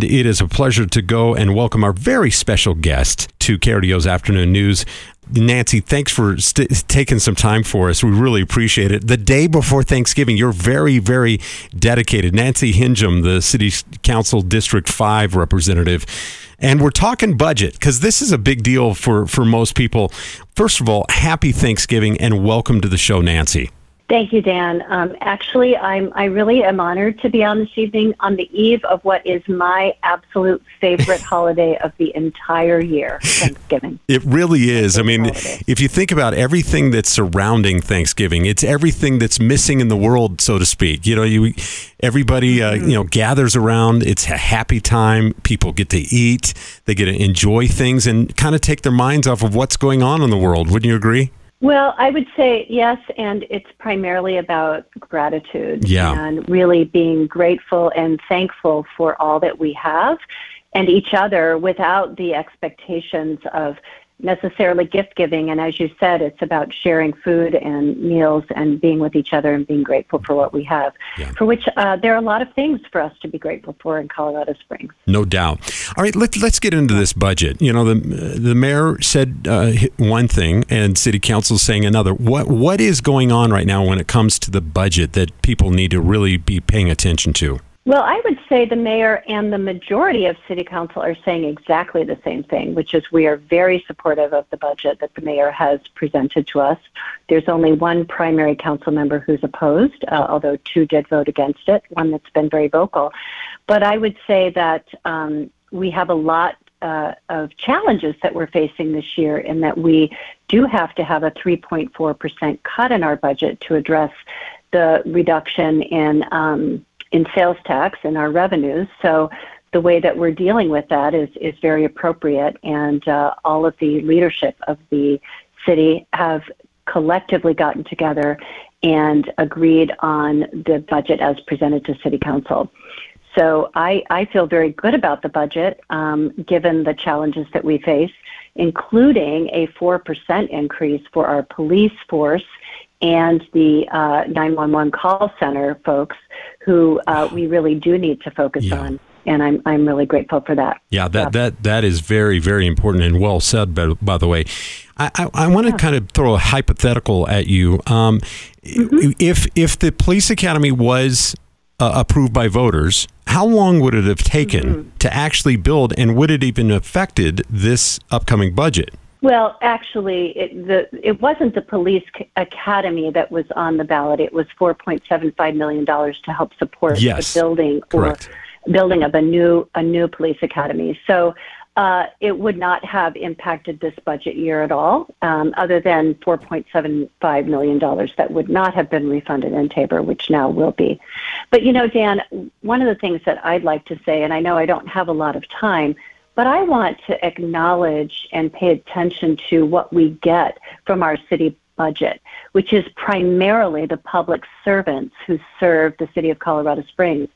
It is a pleasure to go and welcome our very special guest to KRDO's Afternoon News. Nancy, thanks for st- taking some time for us. We really appreciate it. The day before Thanksgiving, you're very, very dedicated. Nancy Henjum, the City Council District 5 representative. And we're talking budget because this is a big deal for, for most people. First of all, happy Thanksgiving and welcome to the show, Nancy. Thank you, Dan. Um, actually, I'm I really am honored to be on this evening on the eve of what is my absolute favorite holiday of the entire year, Thanksgiving. It really is. I mean, holiday. if you think about everything that's surrounding Thanksgiving, it's everything that's missing in the world, so to speak. You know, you everybody uh, mm-hmm. you know gathers around. It's a happy time. People get to eat. They get to enjoy things and kind of take their minds off of what's going on in the world. Wouldn't you agree? Well, I would say yes, and it's primarily about gratitude yeah. and really being grateful and thankful for all that we have and each other without the expectations of necessarily gift giving. And as you said, it's about sharing food and meals and being with each other and being grateful for what we have, yeah. for which uh, there are a lot of things for us to be grateful for in Colorado Springs. No doubt. All right, let, let's get into this budget. You know, the, the mayor said uh, one thing and city council is saying another. What What is going on right now when it comes to the budget that people need to really be paying attention to? Well, I would say the mayor and the majority of city council are saying exactly the same thing, which is we are very supportive of the budget that the mayor has presented to us. There's only one primary council member who's opposed, uh, although two did vote against it, one that's been very vocal. But I would say that um, we have a lot uh, of challenges that we're facing this year in that we do have to have a 3.4% cut in our budget to address the reduction in um, in sales tax and our revenues. So the way that we're dealing with that is, is very appropriate, and uh, all of the leadership of the city have collectively gotten together and agreed on the budget as presented to City Council. So I, I feel very good about the budget um, given the challenges that we face, including a 4% increase for our police force and the uh, 911 call center folks who uh, we really do need to focus yeah. on. And I'm, I'm really grateful for that. Yeah, that, that, that is very, very important and well said, by, by the way. I, I, I want to yeah. kind of throw a hypothetical at you. Um, mm-hmm. If, if the police academy was uh, approved by voters, how long would it have taken mm-hmm. to actually build, and would it even affected this upcoming budget? Well, actually, it, the, it wasn't the police academy that was on the ballot. It was $4.75 million to help support yes, the building correct. or building of a new a new police academy. So uh, it would not have impacted this budget year at all, um, other than $4.75 million that would not have been refunded in TABOR, which now will be. But you know, Dan, one of the things that I'd like to say, and I know I don't have a lot of time, but I want to acknowledge and pay attention to what we get from our city budget, which is primarily the public servants who serve the city of Colorado Springs.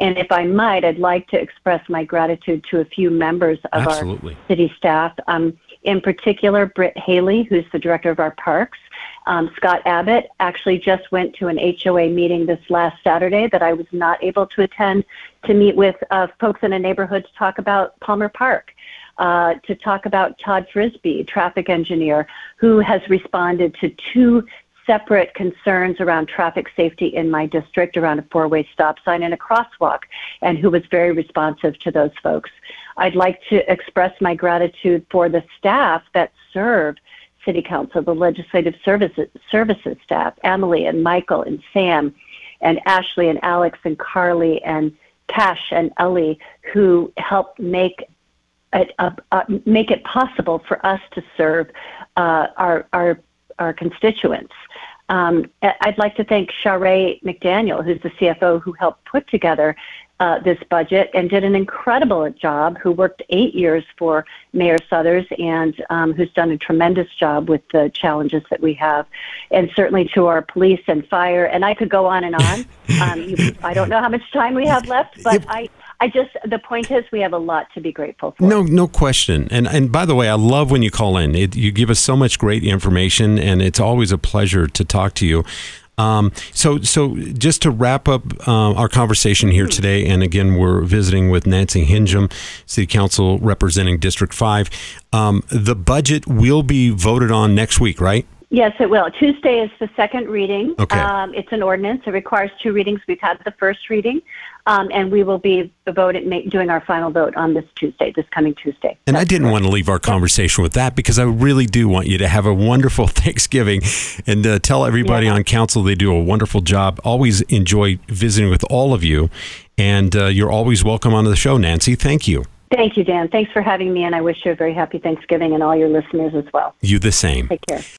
And if I might, I'd like to express my gratitude to a few members of Absolutely. our city staff. Um, in particular, Britt Haley, who's the director of our parks, um, Scott Abbott actually just went to an HOA meeting this last Saturday that I was not able to attend to meet with uh, folks in a neighborhood to talk about Palmer Park. Uh, to talk about Todd Frisbie, traffic engineer, who has responded to two separate concerns around traffic safety in my district around a four way stop sign and a crosswalk, and who was very responsive to those folks. I'd like to express my gratitude for the staff that serve City Council, the Legislative Services, Services staff, Emily and Michael and Sam and Ashley and Alex and Carly and Cash and Ellie, who helped make uh, uh, make it possible for us to serve uh, our, our, our constituents. Um, I'd like to thank Charae McDaniel, who's the CFO who helped put together uh, this budget and did an incredible job, who worked eight years for Mayor Suthers and um, who's done a tremendous job with the challenges that we have, and certainly to our police and fire. And I could go on and on. um, you, I don't know how much time we have left, but I. I just the point is we have a lot to be grateful for. No, no question. And and by the way, I love when you call in. It, you give us so much great information, and it's always a pleasure to talk to you. Um, so, so just to wrap up uh, our conversation here today, and again, we're visiting with Nancy Henjum, City Council representing District Five. Um, the budget will be voted on next week, right? Yes, it will. Tuesday is the second reading. Okay. Um, it's an ordinance. It requires two readings. We've had the first reading, um, and we will be voting, doing our final vote on this Tuesday, this coming Tuesday. And I didn't want to leave our conversation with that because I really do want you to have a wonderful Thanksgiving and uh, tell everybody Yeah. on council they do a wonderful job. Always enjoy visiting with all of you. And uh, you're always welcome on the show, Nancy. Thank you. Thank you, Dan. Thanks for having me, and I wish you a very happy Thanksgiving and all your listeners as well. You the same. Take care.